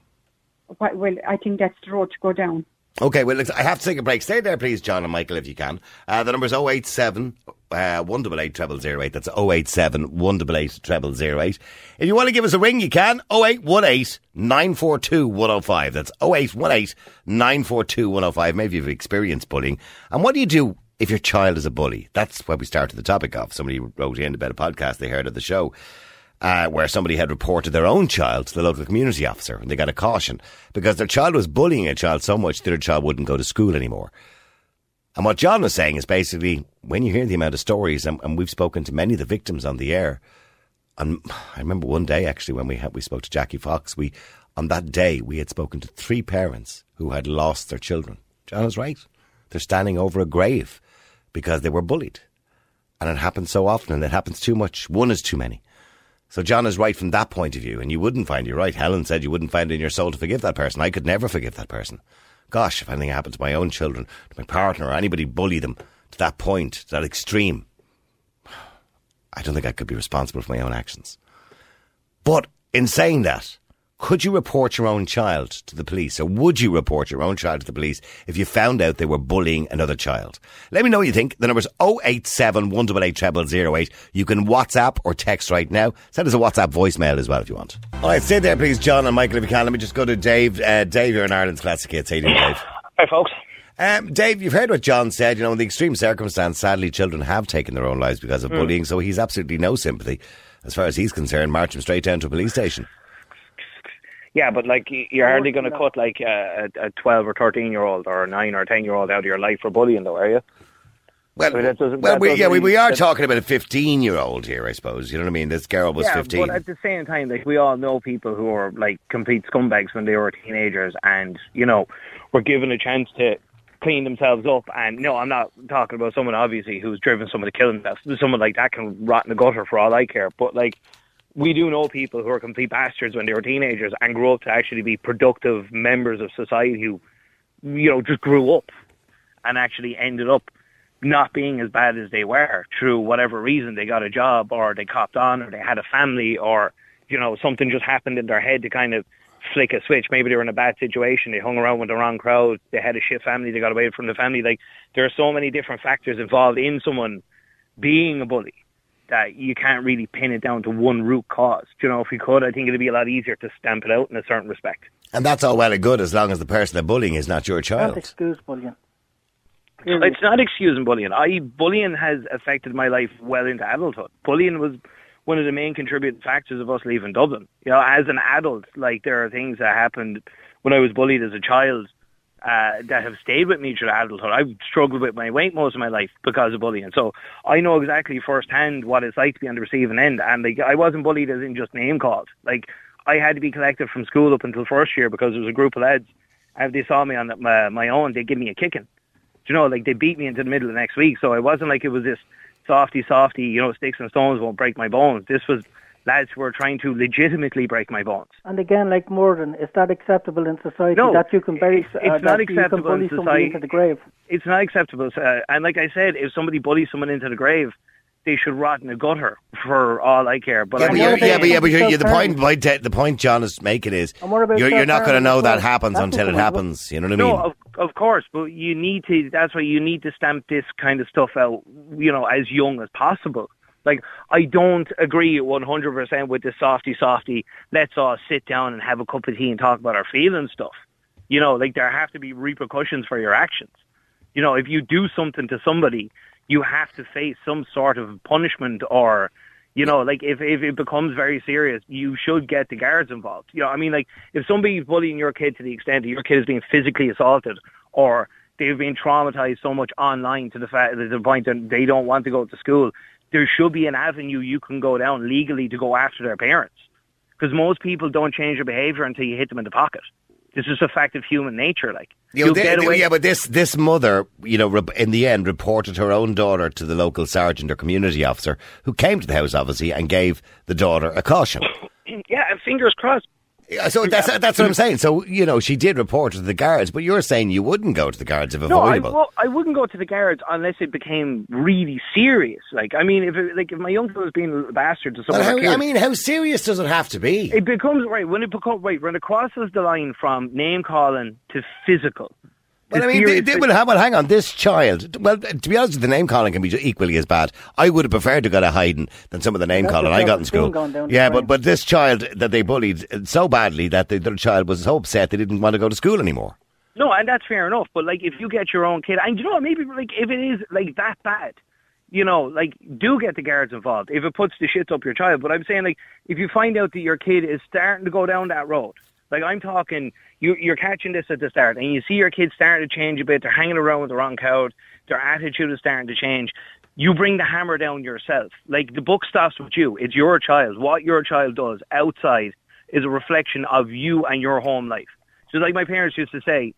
well, I think that's the road to go down. Okay, well, I have to take a break. Stay there, please, John and Michael, if you can. Uh, the number's 087 uh, 188 0008. That's 087 188 0008. If you want to give us a ring, you can. 0818 942 105. That's 0818 942 105. Maybe you've experienced bullying. And what do you do if your child is a bully? That's what we started the topic of. Somebody wrote in about a podcast they heard of the show uh, where somebody had reported their own child to the local community officer and they got a caution because their child was bullying a child so much that their child wouldn't go to school anymore. And what John was saying is basically when you hear the amount of stories, and, and we've spoken to many of the victims on the air. And I remember one day actually when we had, we spoke to Jackie Fox, we on that day we had spoken to three parents who had lost their children. John is right; they're standing over a grave because they were bullied, and it happens so often, and it happens too much. One is too many. So John is right from that point of view, and you wouldn't find you're right. Helen said you wouldn't find it in your soul to forgive that person. I could never forgive that person. Gosh, if anything happened to my own children, to my partner, or anybody bully them to that point, to that extreme, I don't think I could be responsible for my own actions. But in saying that, could you report your own child to the police, or would you report your own child to the police if you found out they were bullying another child? Let me know what you think. The number number's 087 188 0008. You can WhatsApp or text right now. Send us a WhatsApp voicemail as well if you want. All right, stay there, please, John and Michael, if you can. Let me just go to Dave. Uh, Dave, you're in Ireland's Classic Hits. How you doing, Dave? Hi, folks. Um, Dave, you've heard what John said. You know, in the extreme circumstance, sadly, children have taken their own lives because of bullying. So he's absolutely no sympathy, as far as he's concerned. March him straight down to a police station. Yeah, but like y- you're hardly going to cut like a, a 12 or 13 year old or a 9 or 10 year old out of your life for bullying, though, are you? Well, Well, that doesn't- well, that we, doesn't yeah, we, we are that- talking about a fifteen-year-old here, I suppose. You know what I mean? This girl was yeah, fifteen. but at the same time, like we all know people who are like complete scumbags when they were teenagers, and you know, were given a chance to clean themselves up. And no, I'm not talking about someone obviously who's driven someone to kill themselves. Someone like that can rot in the gutter for all I care. But like. We do know people who are complete bastards when they were teenagers and grew up to actually be productive members of society who, you know, just grew up and actually ended up not being as bad as they were through whatever reason they got a job or they copped on or they had a family or you know something just happened in their head to kind of flick a switch. Maybe they were in a bad situation. They hung around with the wrong crowd. They had a shit family. They got away from the family. Like there are so many different factors involved in someone being a bully that you can't really pin it down to one root cause. Do You know, if we could, I think it'd be a lot easier to stamp it out in a certain respect. And that's all well and good as long as the person they're bullying is not your Can't child. excuse bullying. It's not excusing bullying. I bullying has affected my life well into adulthood. Bullying was one of the main contributing factors of us leaving Dublin. You know, as an adult, like there are things that happened when I was bullied as a child uh, that have stayed with me through adulthood. I've struggled with my weight most of my life because of bullying. So I know exactly firsthand what it's like to be on the receiving end. And like I wasn't bullied as in just name called. Like I had to be collected from school up until first year because there was a group of lads. And if they saw me on my, my own, they'd give me a kicking. Do you know, like they beat me into the middle of the next week. So it wasn't like it was this softy, softy, you know, sticks and stones won't break my bones. This was lads who were trying to legitimately break my bones. And again, like Morden, is that acceptable in society No, that you can bury, it's- uh, it's that not you can acceptable in bully somebody society. into the grave? It's not acceptable. Uh, and like I said, if somebody bullies someone into the grave, they should rot in a gutter for all I care. But Yeah, I'm but, what yeah, but, yeah, but you're, you're, the point, point, that- the point John is making is And what about you're, you're not going to know that happens That's until it happens. You know what I mean? No, of, of course, but you need to. That's why you need to stamp this kind of stuff out. You know, as young as possible. Like I don't agree 100% with the softy softy. Let's all sit down and have a cup of tea and talk about our feelings stuff. You know, like there have to be repercussions for your actions. You know, if you do something to somebody, you have to face some sort of punishment or you know, like if, if it becomes very serious, you should get the guards involved. You know, I mean, like if somebody's bullying your kid to the extent that your kid is being physically assaulted or they've been traumatized so much online to the fact to the point that they don't want to go to school, there should be an avenue you can go down legally to go after their parents. Because most people don't change their behavior until you hit them in the pocket. This is a fact of human nature. Like You know, they- get they- away. yeah, but this this mother, you know, in the end, reported her own daughter to the local sergeant or community officer, who came to the house obviously and gave the daughter a caution. yeah, and fingers crossed. So that's that's what I'm saying. So you know, she did report to the guards, but you're saying you wouldn't go to the guards if No, I, avoidable. well, I wouldn't go to the guards unless it became really serious. Like, I mean, if it, like if my young uncle was being a bastard to someone, how, I mean, how serious does it have to be? it becomes right when it becomes right when it crosses the line from name calling to physical. Well, I mean, they, they, well, hang- well, hang on. This child, well, to be honest, the name calling can be equally as bad. I would have preferred to go to hiding than some of the name calling I got in school. going down the Yeah, but but this child that they bullied so badly that the other child was so upset they didn't want to go to school anymore. No, and that's fair enough. But like, if you get your own kid, and you know what, maybe like if it is like that bad, you know, like do get the guards involved if it puts the shits up your child. But I'm saying like, if you find out that your kid is starting to go down that road, like I'm talking, you you're catching this at the start, and you see your kids starting to change a bit. They're hanging around with the wrong crowd. Their attitude is starting to change. You bring the hammer down yourself. Like the book stops with you. It's your child. What your child does outside is a reflection of you and your home life. So like my parents used to say,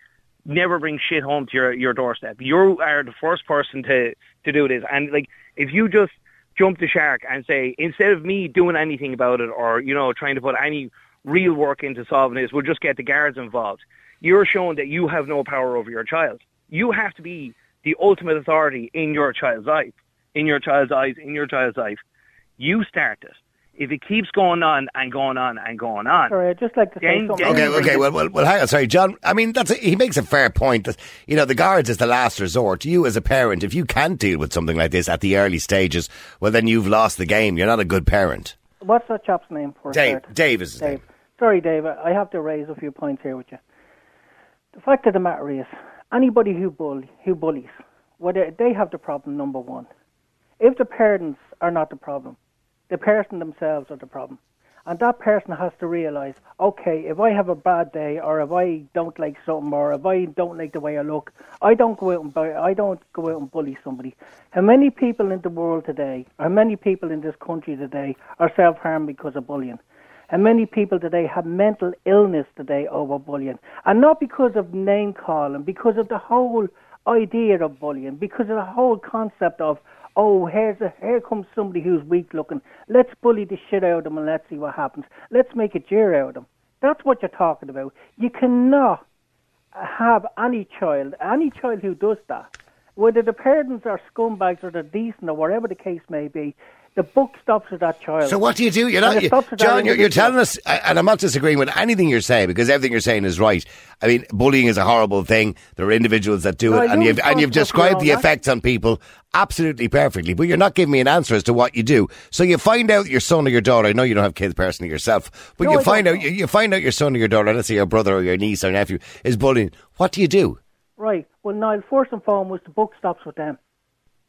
never bring shit home to your, your doorstep. You are the first person to, to do this. And like, if you just jump the shark and say, instead of me doing anything about it or, you know, trying to put any real work into solving this, we'll just get the guards involved. You're showing that you have no power over your child. You have to be the ultimate authority in your child's life, in your child's eyes, in your child's life. You start it. If it keeps going on and going on and going on, Sorry, I'd just like to say something. Okay, okay. Well, well, well. Hang on. Sorry, John. I mean, that's a, he makes a fair point. That, you know, the guards is the last resort. You, as a parent, if you can't deal with something like this at the early stages, well, then you've lost the game. You're not a good parent. What's that chap's name for Dave. Dave is his Dave. name. Sorry, Dave. I have to raise a few points here with you. The fact of the matter is, anybody who bully, who bullies, whether they have the problem. Number one, if the parents are not the problem, the person themselves are the problem, and that person has to realize, okay, if I have a bad day, or if I don't like something, or if I don't like the way I look, I don't go out and I don't go out and bully somebody. How many people in the world today, how many people in this country today, are self harm because of bullying? And many people today have mental illness today over bullying. And not because of name calling, because of the whole idea of bullying, because of the whole concept of, oh, here's a, here comes somebody who's weak looking. Let's bully the shit out of them and let's see what happens. Let's make a jeer out of them. That's what you're talking about. You cannot have any child, any child who does that, whether the parents are scumbags or they're decent or whatever the case may be, the book stops with that child. So what do you do? You're not, you, that John. You're, you're telling us, and I'm not disagreeing with anything you're saying because everything you're saying is right. I mean, bullying is a horrible thing. There are individuals that do No, it, and you've and you've described the own effects on people absolutely perfectly. But you're not giving me an answer as to what you do. So you find out your son or your daughter. I know you don't have kids personally yourself, but No, you I find out you, you find out your son or your daughter. Let's say your brother or your niece or nephew is bullying. What do you do? Right. Well, Niall, first and foremost, the book stops with them.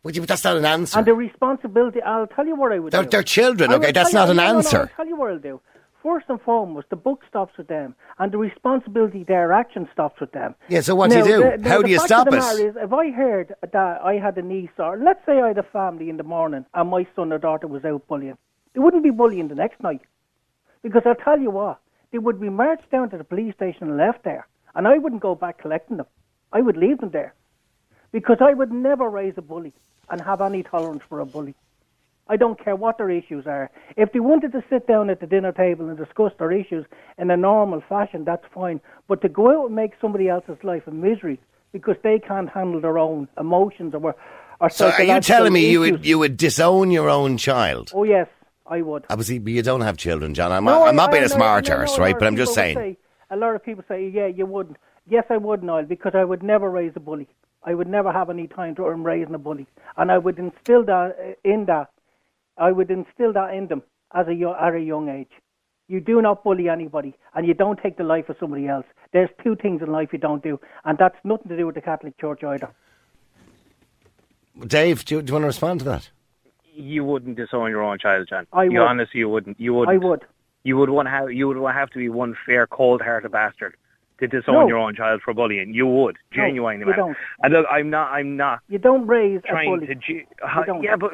Well, you- that's not an answer. And the responsibility, I'll tell you what I would They're, do. they're children, okay? That's not you- an no, no, no, answer. I'll tell you what I'll do. First and foremost, the book stops with them, and the responsibility, their action stops with them. Yeah, so what do you do? the- the- How the do you stop it? Is, if I heard that I had a niece, or let's say I had a family in the morning, and my son or daughter was out bullying, they wouldn't be bullying the next night. Because I'll tell you what, they would be marched down to the police station and left there, and I wouldn't go back collecting them. I would leave them there. Because I would never raise a bully and have any tolerance for a bully. I don't care what their issues are. If they wanted to sit down at the dinner table and discuss their issues in a normal fashion, that's fine. But to go out and make somebody else's life a misery because they can't handle their own emotions or, or So are you telling me you would you would disown your own child? Oh yes, I would. Ah, Obviously, but you don't have children, John. I'm, No, I'm not I- being I a smart arse, a lot right? But I'm just saying. say- a lot of people say, yeah, you wouldn't. Yes, I would, Niall, because I would never raise a bully. I would never have any time to earn raising a bully, and I would instill that uh, in that. I would instill that in them as a yo- at a young age. You do not bully anybody, and you don't take the life of somebody else. There's two things in life you don't do, and that's nothing to do with the Catholic Church either. Dave, do you, do you want to respond to that? You wouldn't disown your own child, John. I you would. honestly, you wouldn't. You wouldn't. I would. You would want to have you would have to be one fair, cold-hearted bastard to disown No. your own child for bullying. You would No, genuinely, you man. don't. And look, I'm not. I'm not You don't raise a bully. to. Ge- You uh, don't. yeah, but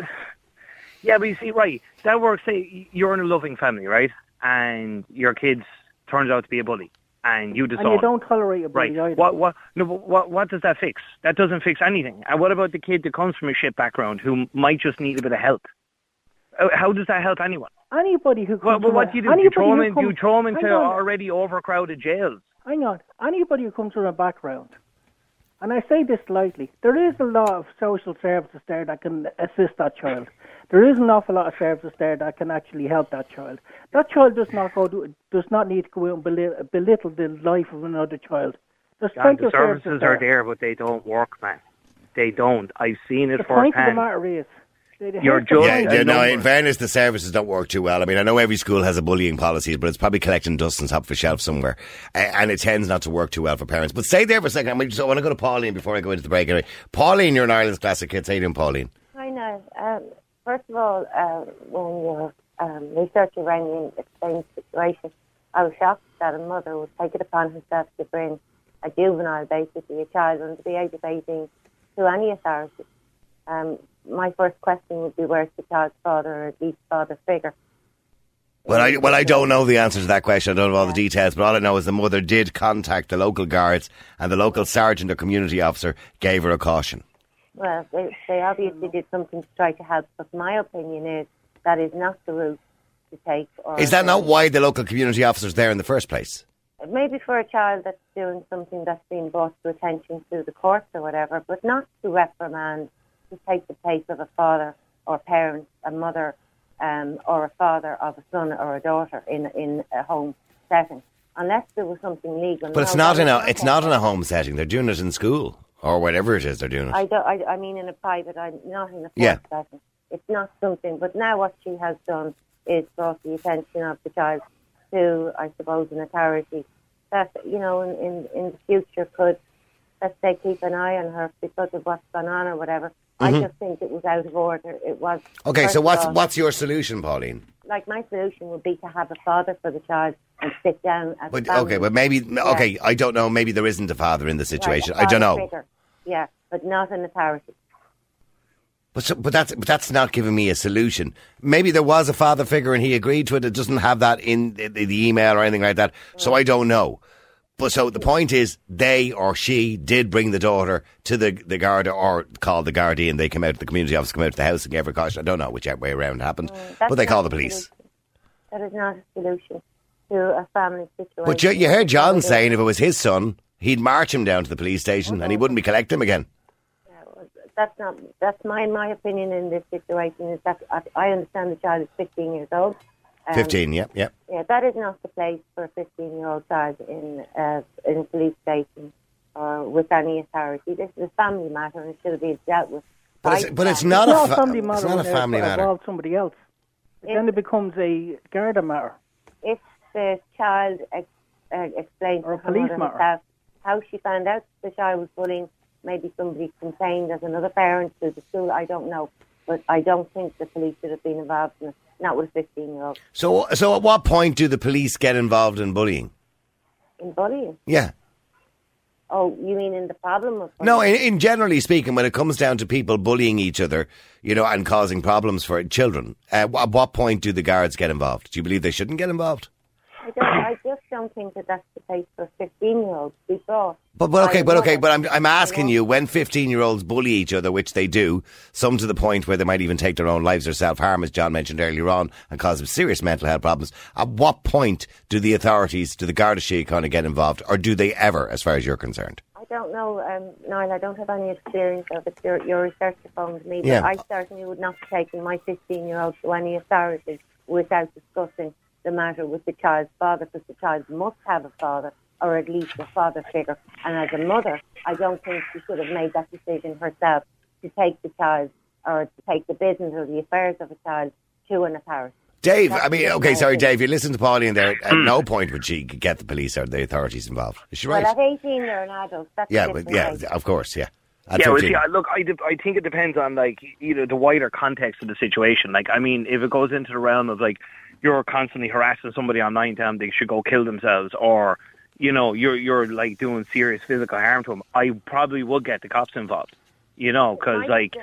yeah, but you see, right? That works. Say you're in a loving family, right? And your kids turns out to be a bully, and you disown. and you don't tolerate a Right. bully either. What what no but what what does that fix? That doesn't fix anything. And what about the kid that comes from a shit background who might just need a bit of help? How- How does that help anyone? Anybody who comes Well, well what do you do? You throw them who in, comes- you throw 'em into already overcrowded jails. Hang on. Anybody who comes from a background, and I say this lightly, there is a lot of social services there that can assist that child. There is an awful lot of services there that can actually help that child. That child does not go to, does not need to go out and belittle, belittle the life of another child. There's John, the services services are there, but they don't work, man. They don't. I've seen it The point of the firsthand. matter is, You're just- Yeah, yeah, no, in fairness, the services don't work too well. I mean, I know every school has a bullying policy, but it's probably collecting dust on top of a shelf somewhere. And it tends not to work too well for parents. But stay there for a second. I, mean, just, I want to go to Pauline before I go into the break. Anyway. Pauline, you're an Ireland's Classic Hits. How you doing, Pauline? I know. Um, first of all, uh, when your um, researcher rang me and explained the situation, I was shocked that a mother would take it upon herself to bring a juvenile, basically a child under the age of 18, to any authority. Um, my first question would be, where's the child's father or at least father figure? Well, I well, I don't know the answer to that question. I don't know all the details, but all I know is the mother did contact the local guards, and the local sergeant or community officer gave her a caution. Well, they, they obviously did something to try to help, but my opinion is that is not the route to take. Or Is that not why the local community officer's there in the first place? maybe for a child that's doing something that's been brought to attention through the courts or whatever, but not to reprimand, to take the place of a father or parent, a mother, um, or a father of a son or a daughter in in a home setting, unless there was something legal. But it's not in a it's not in a home setting. They're doing it in school or whatever it is they're doing it. I, don't, I, I mean in a private, I'm not in a Yeah. setting. It's not something. But now what she has done is brought the attention of the child to, I suppose, an authority that you know in in, in the future could, let's say, keep an eye on her because of what's gone on or whatever. I just think it was out of order. It was. Mm-hmm. Okay, so what's all, what's your solution, Pauline? like my solution would be to have a father for the child and sit down as But okay, but maybe okay, I don't know. Maybe there isn't a father in the Right, situation. a I don't know. figure. Yeah, but not an authority. But so, but that's but that's not giving me a solution. Maybe there was a father figure and he agreed to it. It doesn't have that in the, the email or anything like that. So I don't know. But so the point is, they or she did bring the daughter to the the guard or called the guardian. They came out, the community officer came out to the house and gave her caution. I don't know which way around it happened, That's but they called the police. solution. That is not a solution to a family situation. But you, you heard John saying if it was his son, he'd march him down to the police station and he wouldn't be collecting him again. that's not that's my my opinion in this situation is that I, I understand the child is 15 years old. Um, 15, yep, yep. Yeah, that is not the place for a 15 year old child in uh, in a police station or with any authority. This is a family matter and it should be dealt with. But it's, by but it's family. not It's a not a fa- family it's matter not a when it family matter. involves somebody else. Then it becomes a Garda matter. if the child ex- uh, explains Or a to her police mother matter. herself how she found out the child was bullying, maybe somebody complained as another parent to the school, I don't know. But I don't think the police should have been involved in it, not with a 15 year old. So, so at what point do the police get involved in bullying? In bullying. Yeah. Oh, you mean in the problem of No, in, in generally speaking, when it comes down to people bullying each other, you know, and causing problems for children, uh, at what point do the guards get involved? Do you believe they shouldn't get involved? I, don't, I just don't think that that's the case for 15 year olds. We saw. But, but okay, but okay, but I'm I'm asking you when 15 year olds bully each other, which they do, some to the point where they might even take their own lives or self harm, as John mentioned earlier on, and cause them serious mental health problems. At what point do the authorities, do the Garda Síochána get involved, or do they ever, as far as you're concerned? I don't know, um, Niall. I don't have any experience of it. Your, your researcher phoned me, but Yeah. I certainly would not be taking my 15 year old to any authority without discussing the matter with the child's father, because the child must have a father, or at least a father figure. And as a mother, I don't think she should have made that decision herself to take the child or to take the business or the affairs of a child to an authority. Dave, That's I mean, okay, sorry. Dave, you listen to Pauline there. At mm. no point would she get the police or the authorities involved. Is she right? Well, at 18, they're an adult. That's a yeah, but yeah, case. of course, yeah. At yeah, well, see, I- look, I, de- I think it depends on like you know the wider context of the situation. Like, I mean, if it goes into the realm of like you're constantly harassing somebody online, telling them they should go kill themselves, or you know you're you're like doing serious physical harm to them, I probably would get the cops involved. You know, because like,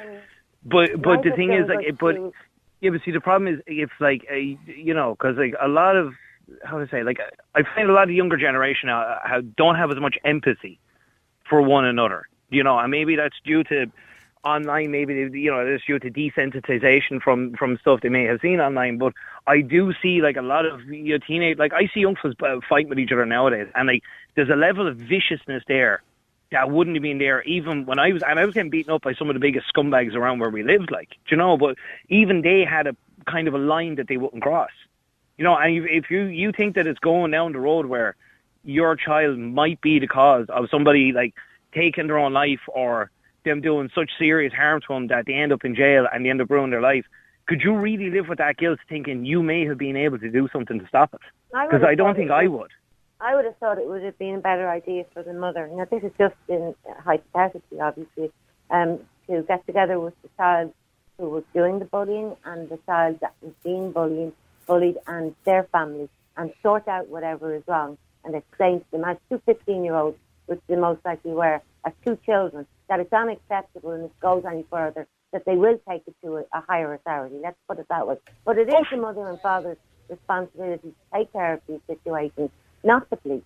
but but the thing is like, it, but yeah, but see, the problem is if like a you know, because like a lot of how to say like I find a lot of younger generation now uh, don't have as much empathy for one another. You know, and maybe that's due to online. Maybe you know, it's due to desensitization from from stuff they may have seen online. But I do see like a lot of you know, teenage like I see young fellas uh, fighting with each other nowadays, and like there's a level of viciousness there that wouldn't have been there even when I was and I was getting beaten up by some of the biggest scumbags around where we lived, like do you know. But even they had a kind of a line that they wouldn't cross. You know, and if you you think that it's going down the road where your child might be the cause of somebody like taking their own life or them doing such serious harm to them that they end up in jail and they end up ruining their life. Could you really live with that guilt, thinking you may have been able to do something to stop it? I Because have I don't think I would. I would have thought it would have been a better idea for the mother. Now, this is just in hypothetically, obviously, um, to get together with the child who was doing the bullying and the child that was being bullied, bullied and their family and sort out whatever is wrong and explain to them as two 15-year-olds, which they most likely were, as two children, that it's unacceptable and if it goes any further, that they will take it to a, a higher authority. Let's put it that way. But it is the oh. mother and father's responsibility to take care of these situations, not the police.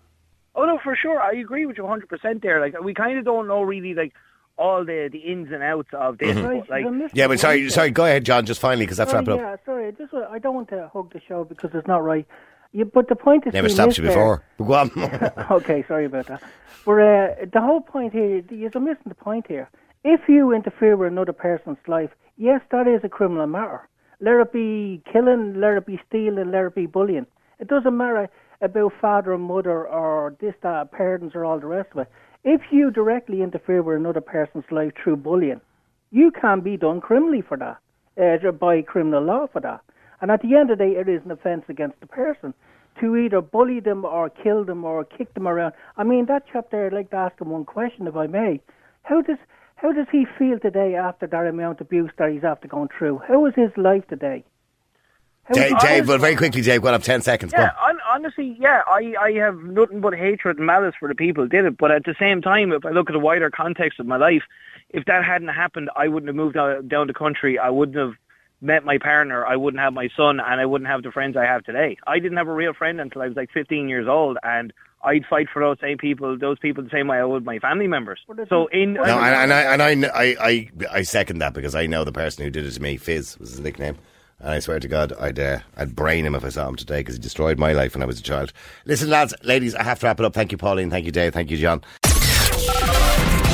Oh no, for sure. I agree with you 100% there. Like we kind of don't know really like all the the ins and outs of this. Right, But, like Yeah, but sorry, sorry, go ahead, John, just finally, because that's Sorry, wrapped up. yeah, sorry. Just wa- I don't want to hug the show because it's not right. You, but the point is Never stopped you before. But go on. okay, sorry about that. But uh, the whole point here, you're missing the point here. If you interfere with another person's life, yes, that is a criminal matter. Let it be killing, let it be stealing, let it be bullying. It doesn't matter about father and mother or this, that, parents or all the rest of it. If you directly interfere with another person's life through bullying, you can be done criminally for that, uh, by criminal law for that. And at the end of the day, it is an offence against the person to either bully them or kill them or kick them around. I mean, that chap there, I'd like to ask him one question, if I may. How does how does he feel today after that amount of abuse that he's after going through? How is his life today? How Dave, is- Dave, well, very quickly, Dave, go on, have 10 seconds. Yeah, on. honestly, yeah, I, I have nothing but hatred and malice for the people who did it. But at the same time, if I look at the wider context of my life, if that hadn't happened, I wouldn't have moved down, down the country. I wouldn't have met my partner. I wouldn't have my son, and I wouldn't have the friends I have today. I didn't have a real friend until I was like 15 years old, and I'd fight for those same people, those people the same way I would my family members. So in No, and, and I and I, kn- I I I second that because I know the person who did it to me. Fizz was his nickname, and I swear to God, I'd uh, I'd brain him if I saw him today because he destroyed my life when I was a child. Listen, lads, ladies, I have to wrap it up. Thank you, Pauline. Thank you, Dave. Thank you, John.